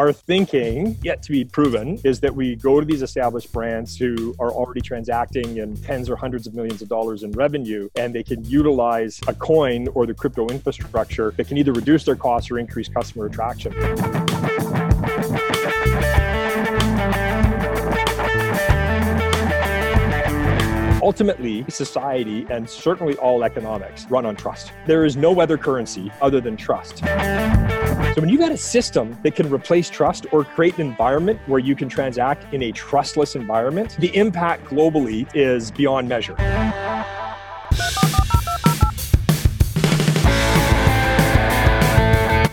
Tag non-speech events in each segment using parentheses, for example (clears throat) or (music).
our thinking, yet to be proven, is that we go to these established brands who are already transacting in tens or hundreds of millions of dollars in revenue, and they can utilize a coin or the crypto infrastructure that can either reduce their costs or increase customer attraction. Ultimately, society and certainly all economics run on trust. There is no other currency other than trust. So, when you've got a system that can replace trust or create an environment where you can transact in a trustless environment, the impact globally is beyond measure.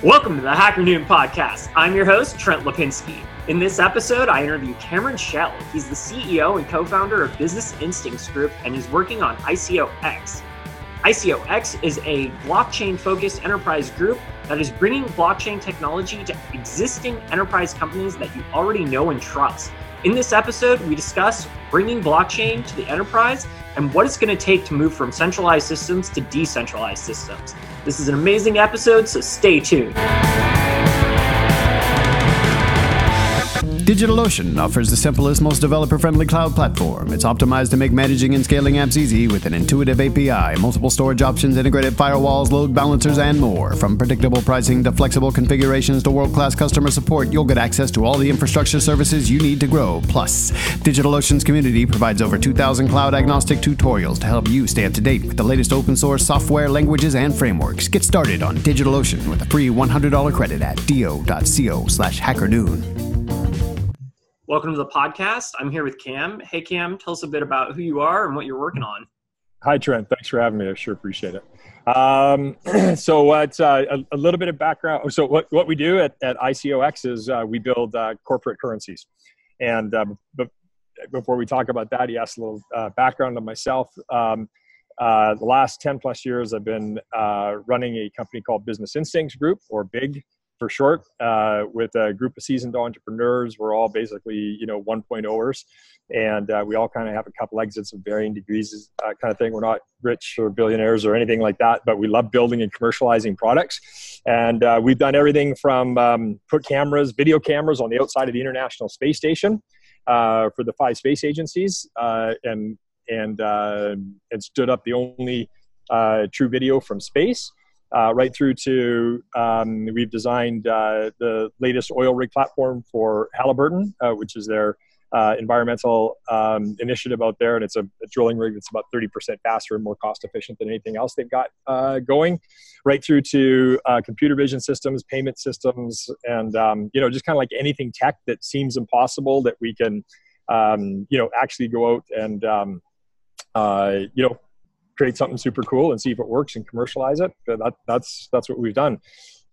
Welcome to the Hacker Noon podcast. I'm your host, Trent Lapinski. In this episode, I interview Cameron Chell. He's the CEO and co founder of Business Instincts Group, and he's working on ICOX. ICOX is a blockchain focused enterprise group that is bringing blockchain technology to existing enterprise companies that you already know and trust. In this episode, we discuss bringing blockchain to the enterprise and what it's going to take to move from centralized systems to decentralized systems. This is an amazing episode, so stay tuned. DigitalOcean offers the simplest, most developer friendly cloud platform. It's optimized to make managing and scaling apps easy with an intuitive API, multiple storage options, integrated firewalls, load balancers, and more. From predictable pricing to flexible configurations to world class customer support, you'll get access to all the infrastructure services you need to grow. Plus, DigitalOcean's community provides over 2,000 cloud agnostic tutorials to help you stay up to date with the latest open source software, languages, and frameworks. Get started on DigitalOcean with a free $100 credit at do.co slash hackernoon. Welcome to the podcast. I'm here with Cam. Hey, Cam, tell us a bit about who you are and what you're working on. Hi, Trent. Thanks for having me. I sure appreciate it. Um, (clears throat) so, what uh, a, a, little bit of background. So, what, what we do at, at ICOX is uh, we build uh, corporate currencies. And um, but before we talk about that, he asked a little uh, background on myself. Um, uh, the last 10 plus years, I've been uh, running a company called Business Instincts Group, or BIG for short, uh, with a group of seasoned entrepreneurs. We're all basically, you know, 1.0ers, and uh, we all kind of have a couple exits of varying degrees, uh, kind of thing. We're not rich or billionaires or anything like that, but we love building and commercializing products. And uh, we've done everything from um, put cameras, video cameras on the outside of the International Space Station uh, for the five space agencies, uh, and and and stood up the only true video from space uh, right through to um, we've designed uh, the latest oil rig platform for Halliburton, uh, which is their uh, environmental um, initiative out there, and it's a, a, drilling rig that's about 30% faster and more cost efficient than anything else they've got uh, going. Right through to uh, computer vision systems, payment systems, and um, you know just kind of like anything tech that seems impossible that we can um, you know actually go out and um, you know create something super cool and see if it works and commercialize it. That, that's that's what we've done.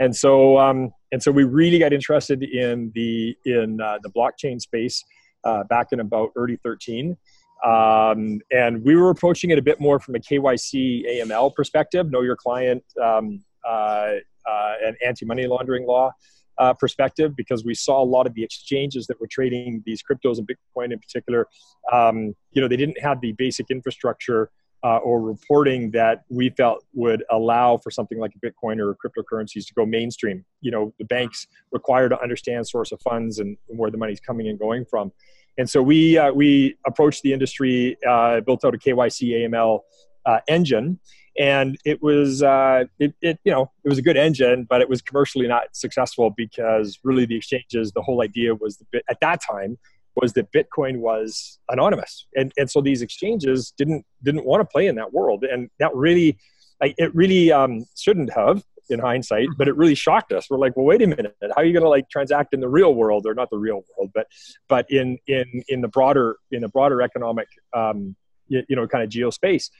And so um, and so we really got interested in the in uh, the blockchain space uh, back in about early 13. Um, and we were approaching it a bit more from a KYC AML perspective, know your client um, uh, uh, and anti-money laundering law uh, perspective, because we saw a lot of the exchanges that were trading these cryptos and Bitcoin in particular. Um, you know, they didn't have the basic infrastructure uh, or reporting that we felt would allow for something like Bitcoin or cryptocurrencies to go mainstream. You know, the banks require to understand source of funds and where the money's coming and going from. And so we uh, we approached the industry, uh, built out a KYC AML uh, engine, and it was uh, it, it you know it was a good engine, but it was commercially not successful because really the exchanges, the whole idea was the, at that time was that Bitcoin was anonymous, and and so these exchanges didn't didn't want to play in that world, and that really, like, it really um, shouldn't have in hindsight, but it really shocked us. We're like, well, wait a minute, how are you going to like transact in the real world, or not the real world, but but in in in the broader in the broader economic um, you, you know kind of geospace,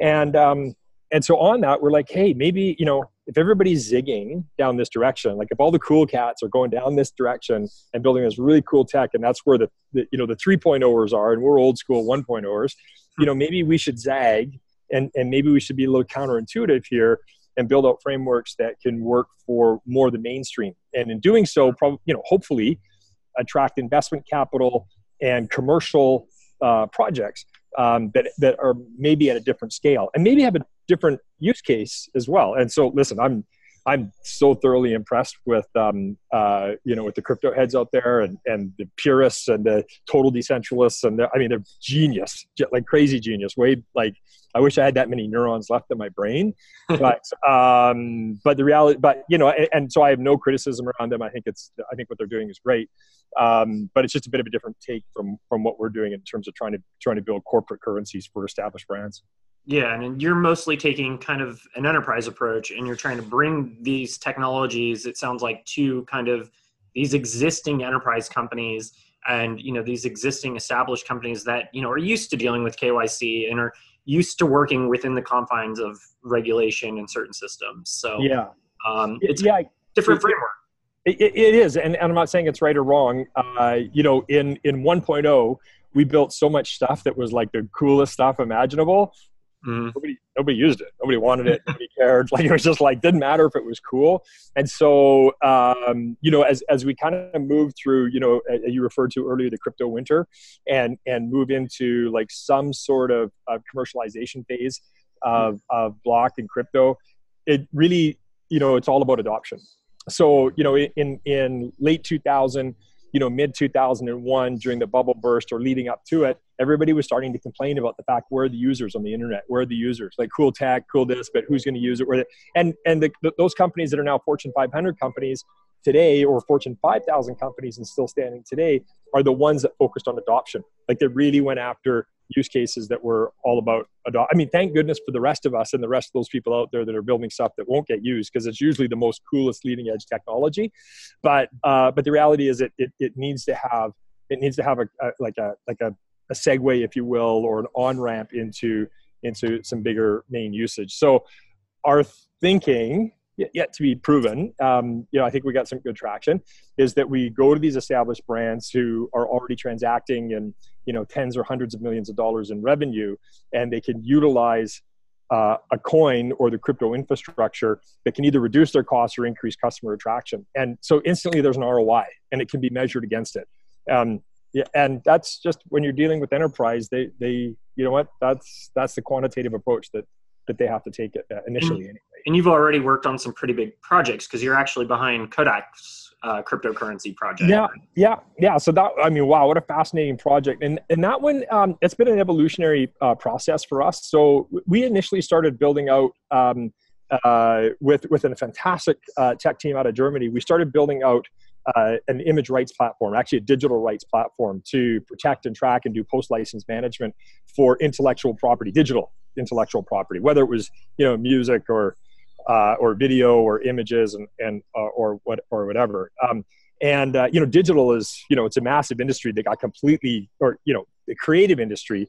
and um, and so on that we're like hey maybe you know if everybody's zigging down this direction like if all the cool cats are going down this direction and building this really cool tech and that's where the, the you know the 3.0ers are and we're old school 1.0ers you know maybe we should zag and and maybe we should be a little counterintuitive here and build out frameworks that can work for more the mainstream. And in doing so probably you know hopefully attract investment capital and commercial uh, projects um, that that are maybe at a different scale and maybe have a different use case as well. And so, listen, I'm I'm so thoroughly impressed with um, uh, you know with the crypto heads out there and and the purists and the total decentralists and I mean they're genius, like crazy genius. Way like I wish I had that many neurons left in my brain, (laughs) but um, but the reality, but you know, and, and, so I have no criticism around them. I think it's I think what they're doing is great, um, but it's just a bit of a different take from from what we're doing in terms of trying to trying to build corporate currencies for established brands. Yeah, and you're mostly taking kind of an enterprise approach, and you're trying to bring these technologies. It sounds like to kind of these existing enterprise companies and you know these existing established companies that you know are used to dealing with KYC and are used to working within the confines of regulation and certain systems. So yeah, um, it's yeah, different framework. It, it is, and, and, I'm not saying it's right or wrong. Uh, you know, in in 1.0, we built so much stuff that was like the coolest stuff imaginable Mm-hmm. Nobody, nobody used it. Nobody wanted it. Nobody cared. (laughs) Like it was just like didn't matter if it was cool. And so, um, you know, as as we kind of move through, you know, you referred to earlier the crypto winter, and and move into like some sort of, commercialization phase of of block and crypto, it really, you know, it's all about adoption. So, you know, in in late 2000 you know mid 2001 during the bubble burst or leading up to it everybody was starting to complain about the fact where are the users on the internet where are the users like cool tech cool this but who's going to use it where and and the, the, those companies that are now fortune 500 companies today or fortune 5000 companies and still standing today are the ones that focused on adoption like they really went after use cases that were all about adopt. I mean, thank goodness for the rest of us and the rest of those people out there that are building stuff that won't get used because it's usually the most coolest leading edge technology. But uh, but the reality is it, it it needs to have it needs to have a, a like a like a, a segue, if you will, or an on ramp into into some bigger main usage. So our thinking yet to be proven. Um, you know, I think we got some good traction. Is that we go to these established brands who are already transacting in you know tens or hundreds of millions of dollars in revenue, and they can utilize uh, a coin or the crypto infrastructure that can either reduce their costs or increase customer attraction. And so instantly there's an ROI, and it can be measured against it. Um, yeah, and that's just when you're dealing with enterprise, they they you know what that's that's the quantitative approach that that they have to take it uh, initially mm-hmm. anyway. And you've already worked on some pretty big projects because you're actually behind Kodak's uh, cryptocurrency project. Yeah, yeah, yeah. So that I mean, wow, what a fascinating project! And and that one, um, it's been an evolutionary uh, process for us. So we initially started building out. Um, uh, with with a fantastic uh, tech team out of Germany, we started building out uh, an image rights platform, actually a digital rights platform to protect and track and do post license management for intellectual property, digital intellectual property, whether it was you know music or uh, or video or images and and uh, or what or whatever. Um, and uh, you know, digital is you know it's a massive industry that got completely or you know the creative industry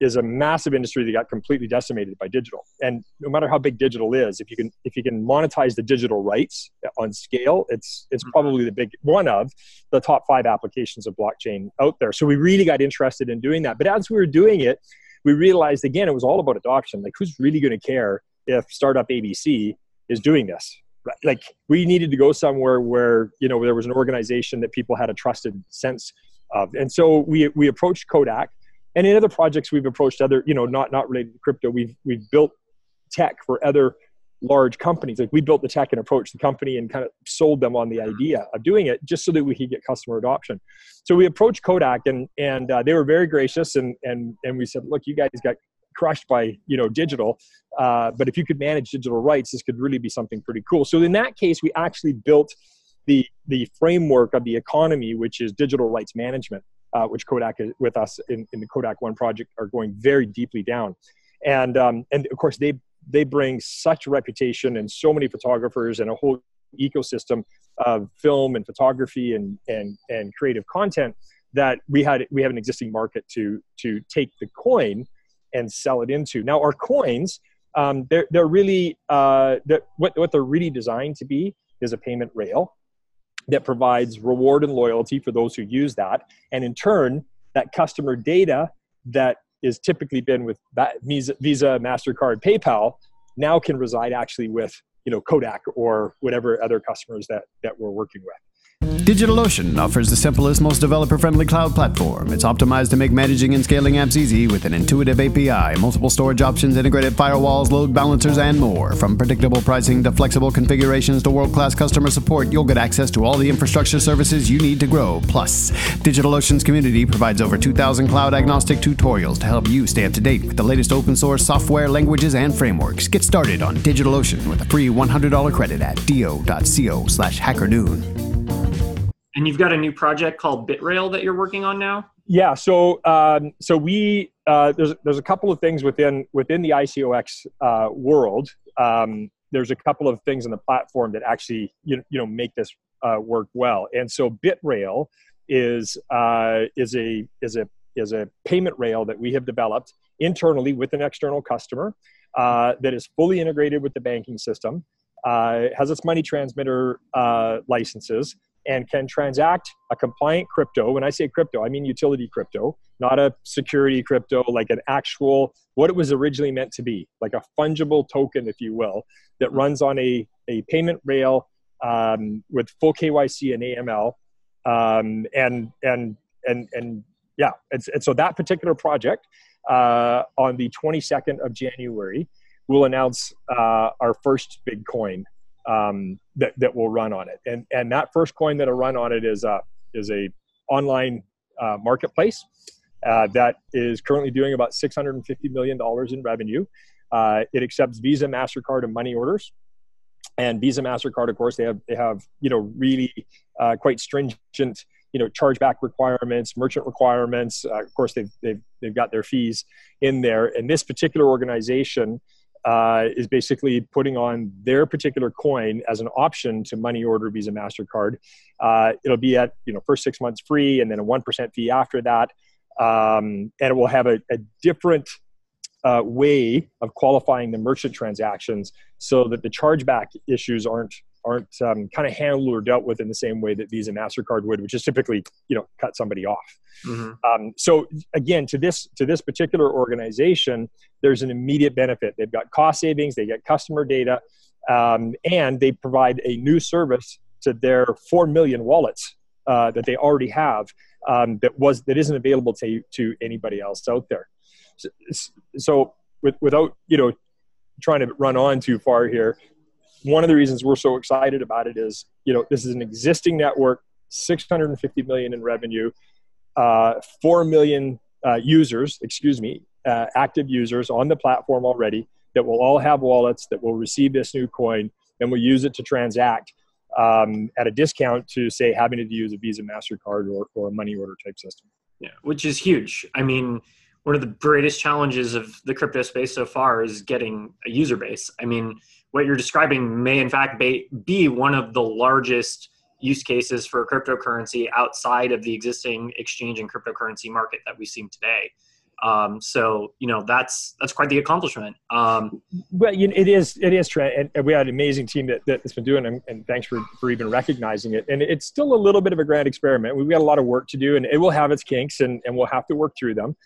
is a massive industry that got completely decimated by digital. And no matter how big digital is, if you can if you can monetize the digital rights on scale, it's it's mm-hmm. probably the big one of the top five applications of blockchain out there. So we really got interested in doing that. But as we were doing it, we realized again it was all about adoption. Like who's really going to care if startup ABC is doing this? Like we needed to go somewhere where you know there was an organization that people had a trusted sense of, and so we we approached Kodak and in other projects we've approached other you know not not related to crypto we've we've built tech for other large companies. Like we built the tech and approached the company and kind of sold them on the idea of doing it just so that we could get customer adoption. So we approached kodak and and uh, they were very gracious and and and we said look you guys got crushed by you know digital uh, but if you could manage digital rights this could really be something pretty cool. So in that case we actually built the the framework of the economy which is digital rights management uh, which Kodak with us in, in the Kodak One project are going very deeply down. And, um, and of course, they, they bring such reputation and so many photographers and a whole ecosystem of film and photography and, and, and creative content that we had we have an existing market to to take the coin and sell it into. Now our coins, um, they're they're really uh, they're, what what they're really designed to be is a payment rail that provides reward and loyalty for those who use that. And in turn, that customer data that is typically been with Visa, Visa, MasterCard, PayPal now can reside actually with you know Kodak or whatever other customers that that we're working with. DigitalOcean offers the simplest, most developer friendly cloud platform. It's optimized to make managing and scaling apps easy with an intuitive API, multiple storage options, integrated firewalls, load balancers, and more. From predictable pricing to flexible configurations to world class customer support, you'll get access to all the infrastructure services you need to grow. Plus, DigitalOcean's community provides over 2,000 cloud agnostic tutorials to help you stay up to date with the latest open source software, languages, and frameworks. Get started on DigitalOcean with a free $100 credit at do.co slash hackernoon. And you've got a new project called BitRail that you're working on now. Yeah. So um, so we uh, there's there's a couple of things within within the ICOX uh, world. Um, there's a couple of things in the platform that actually you you know make this uh, work well. And so BitRail is uh, is a is a is a payment rail that we have developed internally with an external customer uh, that is fully integrated with the banking system. Uh, has its money transmitter licenses and can transact a compliant crypto. When I say crypto, I mean utility crypto, not a security crypto, like an actual, what it was originally meant to be, like a fungible token, if you will, that runs on a, a payment rail um, with full KYC and AML. Um, and, and, and, and yeah, and, and so that particular project uh, on the 22nd of January, we'll announce uh, our first big coin um, that, that will run on it. And, and that first coin that'll run on it is a, is a online uh, marketplace uh, that is currently doing about $650 million in revenue. Uh, it accepts Visa, MasterCard, and money orders. And Visa, MasterCard, of course, they have, they have you know, really uh, quite stringent you know chargeback requirements merchant requirements uh, of course they've, they've, they've got their fees in there and this particular organization uh, is basically putting on their particular coin as an option to money order Visa Mastercard. Uh, it'll be at you know first six months free, and then a one percent fee after that, um, and it will have a, a different uh, way of qualifying the merchant transactions so that the chargeback issues aren't aren't um, kind of handled or dealt with in the same way that Visa Mastercard would, which is typically you know cut somebody off. Mm-hmm. Um, so again, to this to this particular organization, there's an immediate benefit. They've got cost savings, they get customer data, um, and they provide a new service to their four million wallets uh, that they already have um, that was that isn't available to to anybody else out there. So, so with, without you know trying to run on too far here one of the reasons we're so excited about it is you know this is an existing network 650 million in revenue uh, 4 million uh, users excuse me uh, active users on the platform already that will all have wallets that will receive this new coin and will use it to transact um, at a discount to say having to use a visa mastercard or, or a money order type system. Yeah which is huge. I mean one of the greatest challenges of the crypto space so far is getting a user base. I mean what you're describing may in fact be one of the largest use cases for cryptocurrency outside of the existing exchange and cryptocurrency market that we've seen today. Um, so you know that's that's quite the accomplishment. Um, well, you know, it is it is Trent, and, we had an amazing team that, that's been doing, and, and thanks for for even recognizing it. And it's still a little bit of a grand experiment. We've got a lot of work to do, and it will have its kinks, and, and we'll have to work through them.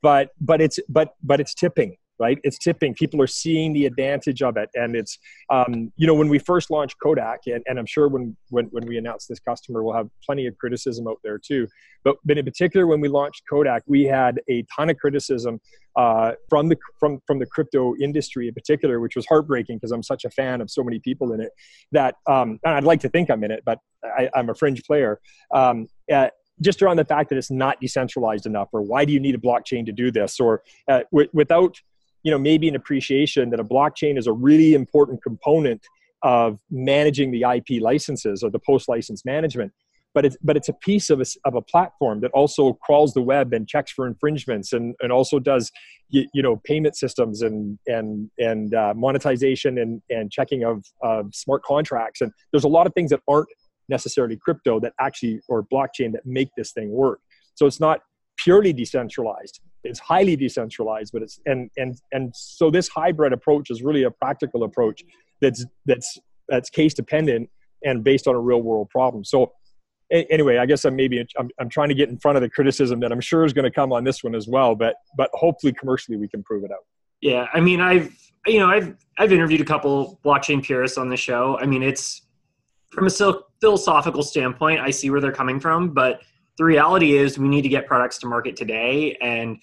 But but it's but but it's tipping right? It's tipping. People are seeing the advantage of it. And it's, um, you know, when we first launched Kodak, and, and I'm sure when, when, when we announce this customer, we'll have plenty of criticism out there too. But, but in particular, when we launched Kodak, we had a ton of criticism uh, from, the, from, from the crypto industry in particular, which was heartbreaking because I'm such a fan of so many people in it that, um, and I'd like to think I'm in it, but I, am a fringe player. Um, uh, just around the fact that it's not decentralized enough, or why do you need a blockchain to do this, or uh, w- without you know maybe an appreciation that a blockchain is a really important component of managing the IP licenses or the post license management. But it's but it's a piece of a, of a platform that also crawls the web and checks for infringements and, and also does you, you know payment systems and and and uh, monetization and and checking of, of smart contracts and there's a lot of things that aren't necessarily crypto that actually or blockchain that make this thing work. So it's not purely decentralized it's highly decentralized but it's and and and so this hybrid approach is really a practical approach that's that's that's case dependent and based on a real world problem. So anyway i guess i'm maybe I'm, I'm trying to get in front of the criticism that i'm sure is going to come on this one as well but but hopefully commercially we can prove it out. Yeah i mean i've you know i've i've interviewed a couple blockchain purists on the show. I mean it's from a philosophical standpoint, I see where they're coming from, but the reality is we need to get products to market today and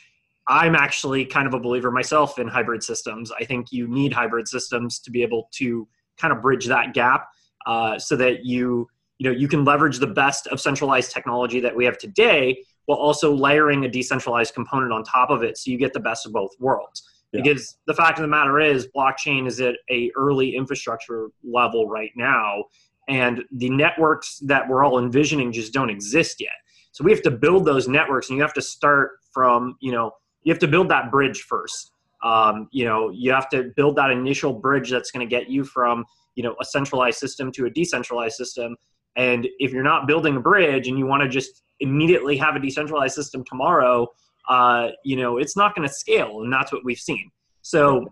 I'm actually kind of a believer myself in hybrid systems. I think you need hybrid systems to be able to kind of bridge that gap uh, so that you you know you can leverage the best of centralized technology that we have today while also layering a decentralized component on top of it so you get the best of both worlds yeah. because the fact of the matter is blockchain is at a early infrastructure level right now and the networks that we're all envisioning just don't exist yet so we have to build those networks and you have to start from you know you have to build that bridge first. Um, you know you have to build that initial bridge that's going to get you from you know a centralized system to a decentralized system. And if you're not building a bridge and you want to just immediately have a decentralized system tomorrow uh, you know it's not going to scale and that's what we've seen. So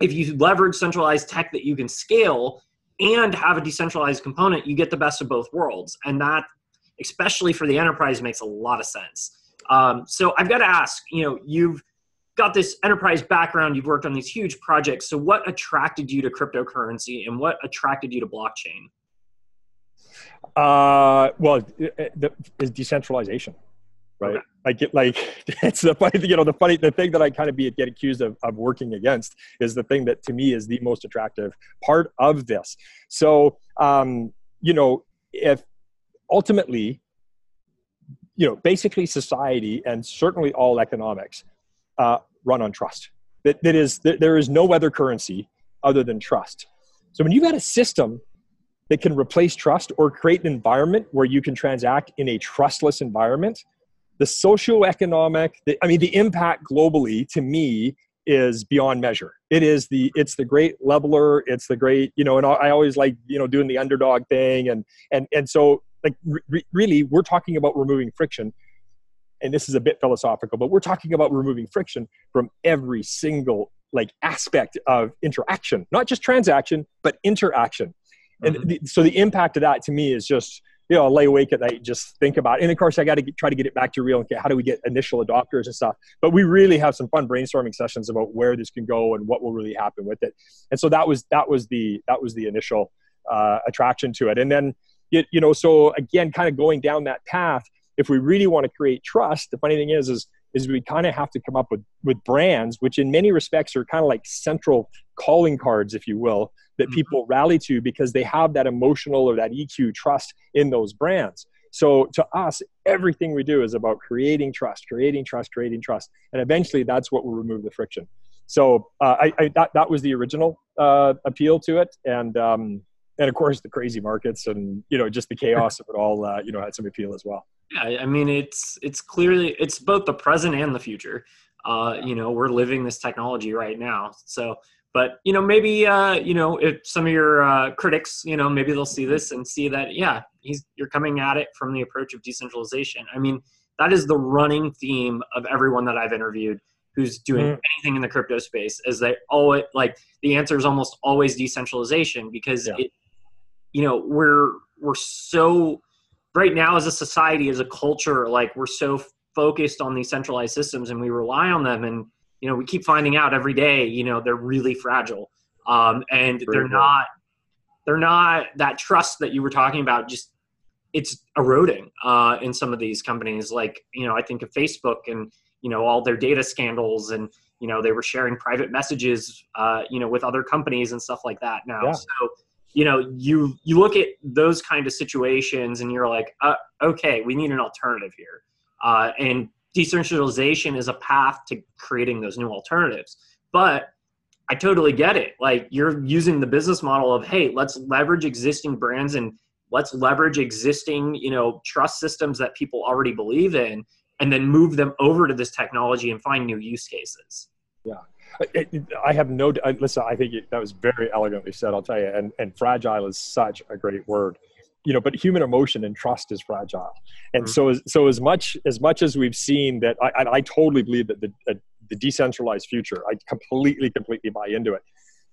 if you leverage centralized tech that you can scale and have a decentralized component you get the best of both worlds. And that especially for the enterprise makes a lot of sense um, so I've got to ask, you know, you've got this enterprise background, you've worked on these huge projects. So what attracted you to cryptocurrency and what attracted you to blockchain? Uh, well, the, is decentralization, right? Okay. Like, it, like (laughs) it's the funny, you know, the funny, the thing that I kind of be get accused of, of working against is the thing that to me is the most attractive part of this. So, um, you know, if ultimately you know, basically society and certainly all economics uh, run on trust. That, that is, that there is no other currency other than trust. So when you've got a system that can replace trust or create an environment where you can transact in a trustless environment, the socioeconomic, the, I mean, the impact globally to me is beyond measure. It is the it's the great leveler. It's the great you know, and I always like you know doing the underdog thing, and and and so like re- really we're talking about removing friction and this is a bit philosophical but we're talking about removing friction from every single like aspect of interaction not just transaction but interaction mm-hmm. and the, so the impact of that to me is just you know, I lay awake at night, just think about it. And of course, I got to try to get it back to real. Okay, how do we get initial adopters and stuff? But we really have some fun brainstorming sessions about where this can go and what will really happen with it. And so that was that was the that was the initial uh, attraction to it. And then you, you know so again kind of going down that path if we really want to create trust the funny thing is is is we kind of have to come up with with brands which in many respects are kind of like central calling cards if you will that mm-hmm. people rally to because they have that emotional or that eq trust in those brands so to us everything we do is about creating trust creating trust creating trust and eventually that's what will remove the friction so uh, I, I, that, that was the original uh, appeal to it and um, and of course the crazy markets and you know just the chaos of it all uh, you know had some appeal as well. Yeah i mean it's it's clearly it's both the present and the future. Uh, you know we're living this technology right now. So but you know maybe uh, you know if some of your uh, critics you know maybe they'll see this and see that yeah he's you're coming at it from the approach of decentralization. I mean that is the running theme of everyone that i've interviewed who's doing mm. anything in the crypto space is they always like the answer is almost always decentralization because yeah. it you know we're we're so right now as a society as a culture like we're so focused on these centralized systems and we rely on them and you know we keep finding out every day you know they're really fragile. Um, and Very they're not they're not that trust that you were talking about just it's eroding uh, in some of these companies. Like you know i think of facebook and you know all their data scandals and you know they were sharing private messages uh, you know with other companies and stuff like that now. Yeah. so you know you you look at those kind of situations and you're like uh, okay we need an alternative here. Uh, and decentralization is a path to creating those new alternatives. But i totally get it. Like you're using the business model of hey let's leverage existing brands and let's leverage existing you know trust systems that people already believe in and then move them over to this technology and find new use cases. Yeah I have no. Listen, I think that was very elegantly said. I'll tell you, and and fragile is such a great word, you know. But human emotion and trust is fragile, and mm-hmm. so as, so as much as much as we've seen that, I, I totally believe that the the decentralized future. I completely completely buy into it.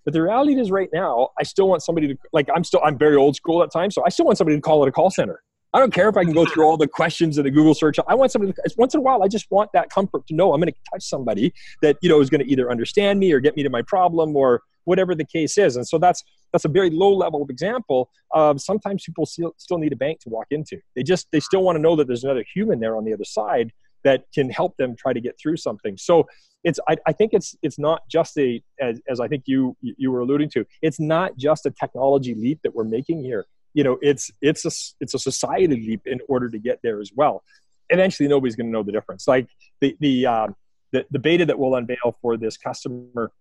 But the reality is, right now, I still want somebody to like. I'm still I'm very old school at times, so I still want somebody to call it a call center. I don't care if I can go through all the questions in the Google search. I want somebody. Once in a while, I just want that comfort to know I'm going to touch somebody that you know is going to either understand me or get me to my problem or whatever the case is. And so that's that's a very low level of example of sometimes people still still need a bank to walk into. They just they still want to know that there's another human there on the other side that can help them try to get through something. So it's I, I think it's it's not just a as, as I think you you were alluding to. It's not just a technology leap that we're making here. You know, it's it's a it's a society leap in order to get there as well. Eventually, nobody's going to know the difference. Like the the uh, the, the beta that we'll unveil for this customer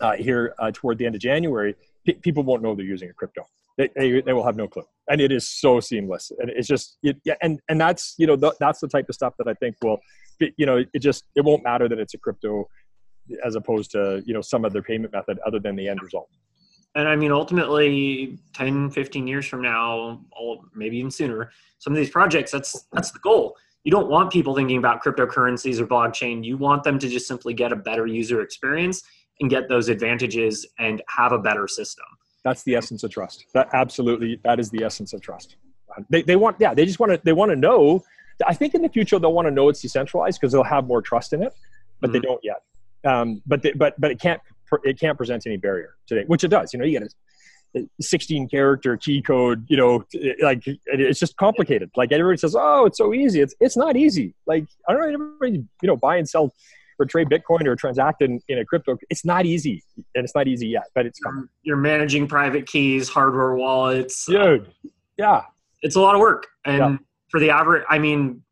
uh, here uh, toward the end of January, p- people won't know they're using a crypto. They, they, they, will have no clue, and it is so seamless. And it's just, it, yeah, and and that's you know th- that's the type of stuff that I think will you know, it just it won't matter that it's a crypto as opposed to you know some other payment method other than the end result. And I mean, ultimately, 10, 15 years from now, or maybe even sooner, some of these projects, that's that's the goal. You don't want people thinking about cryptocurrencies or blockchain. You want them to just simply get a better user experience and get those advantages and have a better system. That's the essence of trust. That absolutely, that is the essence of trust. They, they want, yeah, they just want to, they want to know I think in the future they'll want to know it's decentralized because they'll have more trust in it, but mm-hmm. they don't yet. Um, but they, but but it can't it can't present any barrier today, which it does. You know, you get a uh, 16 character key code. You know, uh, like it's just complicated. Like everybody says, oh, it's so easy. It's it's not easy. Like I don't know, everybody you know buy and sell or trade Bitcoin or transact in, in a crypto. It's not easy, and it's not easy yet, but it's coming. You're managing private keys, hardware wallets, uh, dude. Yeah, it's a lot of work, and. Yeah for the average i mean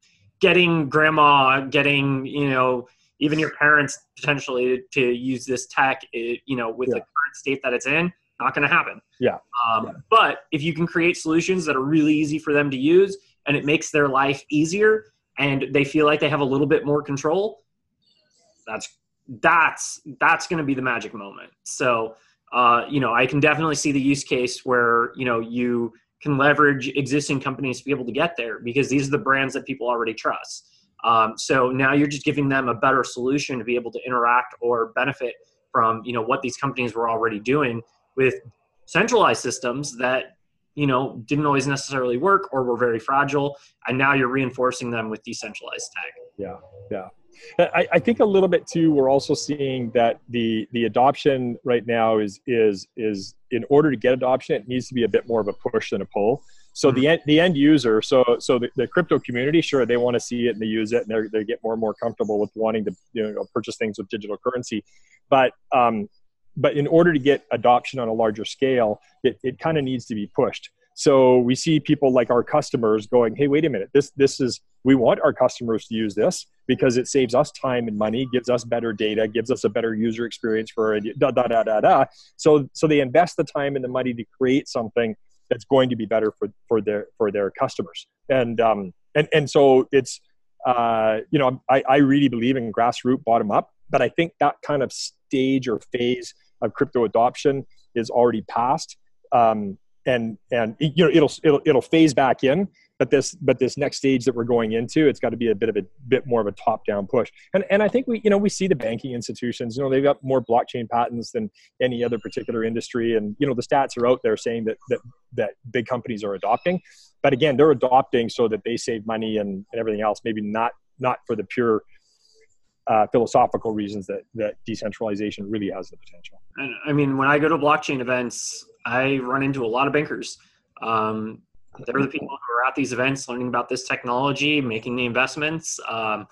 getting grandma getting you know even your parents potentially to use this tech it, you know with yeah. the current state that it's in not going to happen yeah. Um, yeah. but if you can create solutions that are really easy for them to use and it makes their life easier and they feel like they have a little bit more control that's that's that's going to be the magic moment so uh, you know i can definitely see the use case where you know you can leverage existing companies to be able to get there because these are the brands that people already trust. Um, so now you're just giving them a better solution to be able to interact or benefit from you know what these companies were already doing with centralized systems that you know didn't always necessarily work or were very fragile and now you're reinforcing them with decentralized tech yeah yeah I, I, think a little bit too. We're also seeing that the the adoption right now is is is in order to get adoption, it needs to be a bit more of a push than a pull. So mm-hmm. the end, the end user, so so the, the crypto community, sure, they want to see it and they use it and they get more and more comfortable with wanting to you know purchase things with digital currency, but um, but in order to get adoption on a larger scale, it, it kind of needs to be pushed. So we see people like our customers going, "Hey, wait a minute! This this is we want our customers to use this because it saves us time and money, gives us better data, gives us a better user experience for da da da da da." So so they invest the time and the money to create something that's going to be better for for their for their customers. And um and and so it's uh you know I I really believe in grassroots bottom up, but I think that kind of stage or phase of crypto adoption is already past. Um, and and you know it'll it'll it'll phase back in but this but this next stage that we're going into it's got to be a bit of a bit more of a top down push and and i think we you know we see the banking institutions you know they've got more blockchain patents than any other particular industry and you know the stats are out there saying that that that big companies are adopting but again they're adopting so that they save money and, and everything else maybe not not for the pure uh, philosophical reasons that that decentralization really has the potential. And I mean, when I go to blockchain events, I run into a lot of bankers. Um, they're the people who are at these events learning about this technology, making the investments. Um,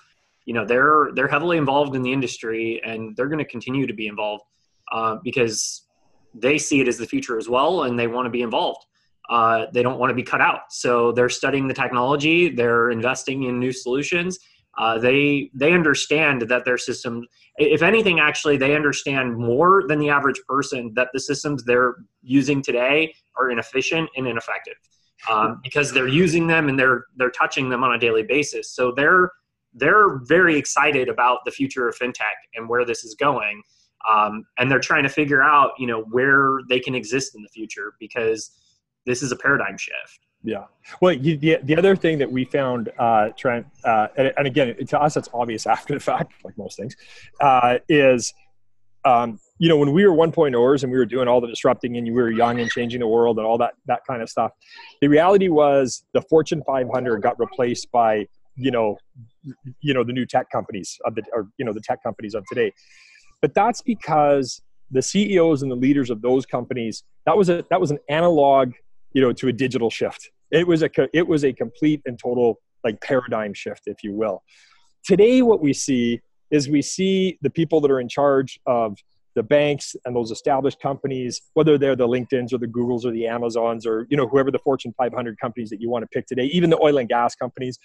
you know, they're they're heavily involved in the industry, and they're going to continue to be involved uh, because they see it as the future as well, and they want to be involved. Uh, they don't want to be cut out, so they're studying the technology. They're investing in new solutions. Uh, they they understand that their system if anything actually they understand more than the average person that the systems they're using today are inefficient and ineffective um, because they're using them and they're they're touching them on a daily basis so they're they're very excited about the future of fintech and where this is going um, and they're trying to figure out you know where they can exist in the future because this is a paradigm shift yeah. Well, you, the, the other thing that we found, uh, Trent, uh, and, and, again, to us, it's obvious (laughs) after the fact, like most things, uh, is um, you know, when we were 1.0ers and we were doing all the disrupting and we were young and changing the world and all that that kind of stuff, the reality was the Fortune 500 got replaced by you know, you know the new tech companies of the or you know the tech companies of today. But that's because the CEOs and the leaders of those companies that was a that was an analog you know to a digital shift. It was a it was a complete and total like paradigm shift, if you will. Today, what we see is we see the people that are in charge of the banks and those established companies, whether they're the LinkedIn's or the Googles or the Amazons or you know whoever the Fortune 500 companies that you want to pick today, even the oil and gas companies,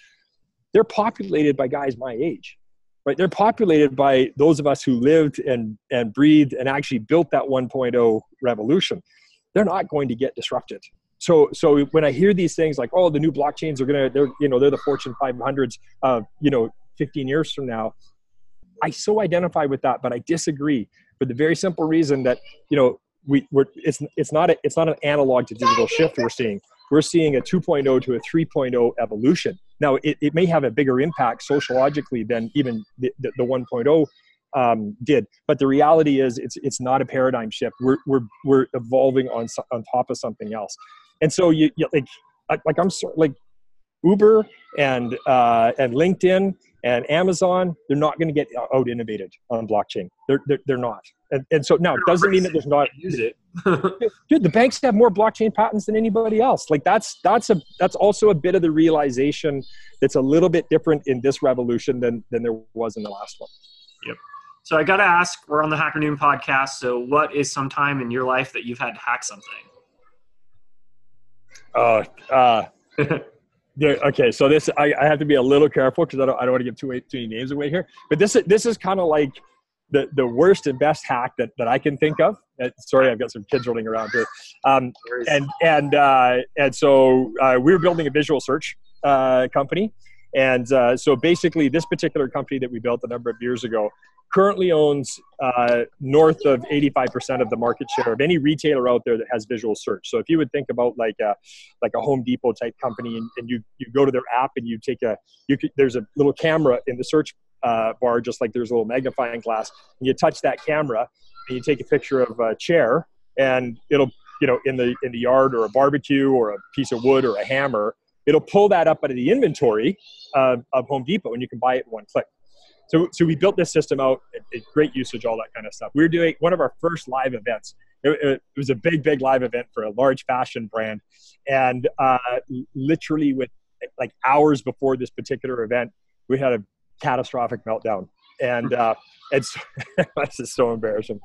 they're populated by guys my age, right? They're populated by those of us who lived and and breathed and actually built that 1.0 revolution. They're not going to get disrupted. So so when I hear these things like, oh, the new blockchains are gonna, they're you know they're the Fortune 500s, uh, you know, 15 years from now I so identify with that, but I disagree for the very simple reason that you know we we're it's it's not a, it's not an analog to digital shift we're seeing. We're seeing a 2.0 to a 3.0 evolution. Now it, it may have a bigger impact sociologically than even the, the, the 1.0 um, did, but the reality is it's it's not a paradigm shift. We're we're we're evolving on on top of something else, and so you, you like like I'm sorry, like Uber and uh, and LinkedIn and Amazon, they're not going to get out innovated on blockchain. They're, they're, they're not. And, and so now it doesn't mean that there's not use it. Dude, the banks have more blockchain patents than anybody else. Like that's that's a that's also a bit of the realization that's a little bit different in this revolution than than there was in the last one. Yep. So I got to ask, we're on the Hacker Noon podcast. So what is some time in your life that you've had to hack something? Uh, uh (laughs) There, okay, so this I, I, have to be a little careful because I don't, I don't want to give too, too many names away here. But this this is kind of like the, the worst and best hack that, that I can think of. Uh, sorry, I've got some kids running around here. Um, and and uh, and so uh, we were building a visual search uh, company, and uh, so basically, this particular company that we built a number of years ago currently owns uh, north of 85% of the market share of any retailer out there that has visual search. So if you would think about like a, like a Home Depot type company and, and you, you go to their app and you take a, you could, there's a little camera in the search uh, bar, just like there's a little magnifying glass and you touch that camera and you take a picture of a chair and it'll, you know, in the, in the yard or a barbecue or a piece of wood or a hammer, it'll pull that up out of the inventory uh, of Home Depot and you can buy it in one click. So, so we built this system out, great usage, all that kind of stuff. We were doing one of our first live events. It, it was a big, big live event for a large fashion brand. And uh, literally, with like hours before this particular event, we had a catastrophic meltdown. And, uh, so, (laughs) this is so embarrassing.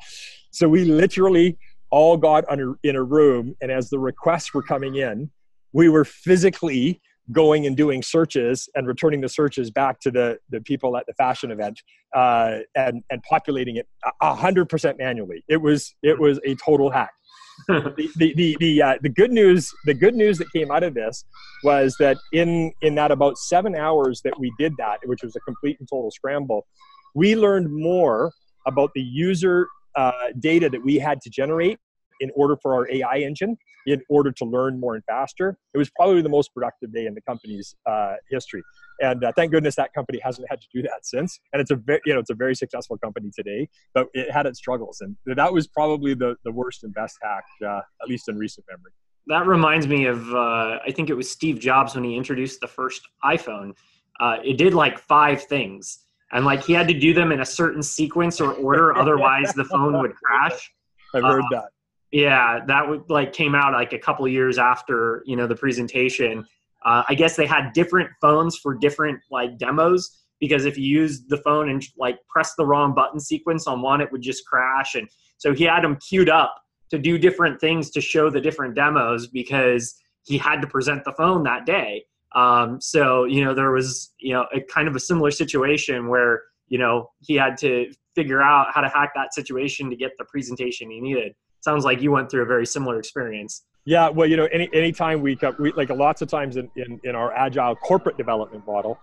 So we literally all got under, in a room, and as the requests were coming in, we were physically going and doing searches and returning the searches back to the, the people at the fashion event uh, and, and populating it hundred percent manually. It was, it was a total hack. (laughs) the the the the, uh, the good news the good news that came out of this was that in in that about seven hours that we did that, which was a complete and total scramble, we learned more about the user uh, data that we had to generate in order for our AI engine in order to learn more and faster. It was probably the most productive day in the company's uh, history. And uh, thank goodness that company hasn't had to do that since. And it's a very, you know, it's a very successful company today, but it had its struggles. And that was probably the, the worst and best hack, uh, at least in recent memory. That reminds me of, uh, I think it was Steve Jobs when he introduced the first iPhone. Uh, it did like five things. And like he had to do them in a certain sequence or order, (laughs) otherwise the phone would crash. I've heard uh, that yeah, that would like came out like a couple years after you know the presentation. Uh, I guess they had different phones for different like demos because if you use the phone and like press the wrong button sequence on one, it would just crash. And so he had them queued up to do different things to show the different demos because he had to present the phone that day. Um, so you know there was you know a kind of a similar situation where you know he had to figure out how to hack that situation to get the presentation he needed sounds like you went through a very similar experience. Yeah, well, you know, any anytime we, we like lots of times in, in, in our agile corporate development model,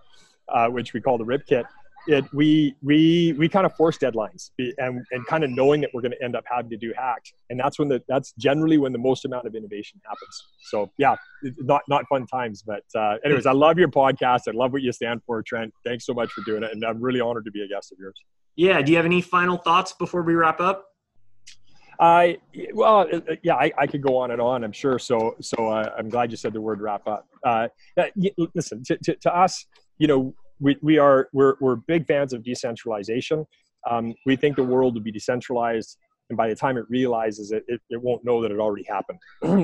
uh, which we call the RIP kit, it we we we kind of force deadlines and and kind of knowing that we're going to end up having to do hacks, and that's when the that's generally when the most amount of innovation happens. So yeah, not not fun times, but uh, anyways, I love your podcast. I love what you stand for, Trent. Thanks so much for doing it, and I'm really honored to be a guest of yours. Yeah. Do you have any final thoughts before we wrap up? I well, yeah, I, I, could go on and on. I'm sure. So, so uh, I'm glad you said the word wrap up. Uh, listen, to, to, to, us, you know, we, we are we're, we're big fans of decentralization. Um, we think the world will be decentralized, and by the time it realizes it, it, it won't know that it already happened,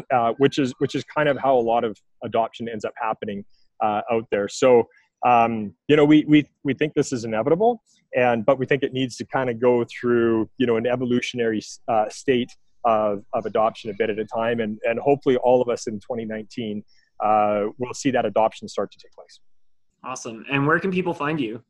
(clears throat) uh, which is which is kind of how a lot of adoption ends up happening uh, out there. So um, you know, we, we, we think this is inevitable, and but we think it needs to kind of go through, you know, an evolutionary uh, state of, of adoption a bit at a time, and, and hopefully all of us in 2019 uh, will see that adoption start to take place. Awesome. And where can people find you?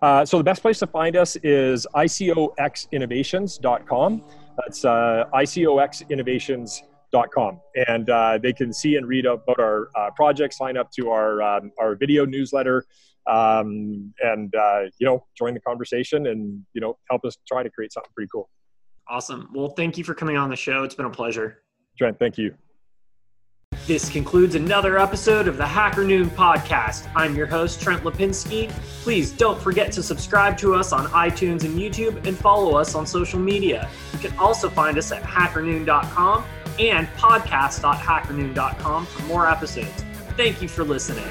Uh, so the best place to find us is icoxinnovations.com. That's uh, icoxinnovations.com com. And uh, they can see and read about our uh, project, sign up to our, um, our video newsletter, um, and, uh, you know, join the conversation and, you know, help us try to create something pretty cool. Awesome. Well, thank you for coming on the show. It's been a pleasure. Trent, thank you. This concludes another episode of the Hacker Noon podcast. I'm your host, Trent Lapinski. Please don't forget to subscribe to us on iTunes and YouTube and follow us on social media. You can also find us at hackernoon.com and podcast.hackernoon.com for more episodes. Thank you for listening.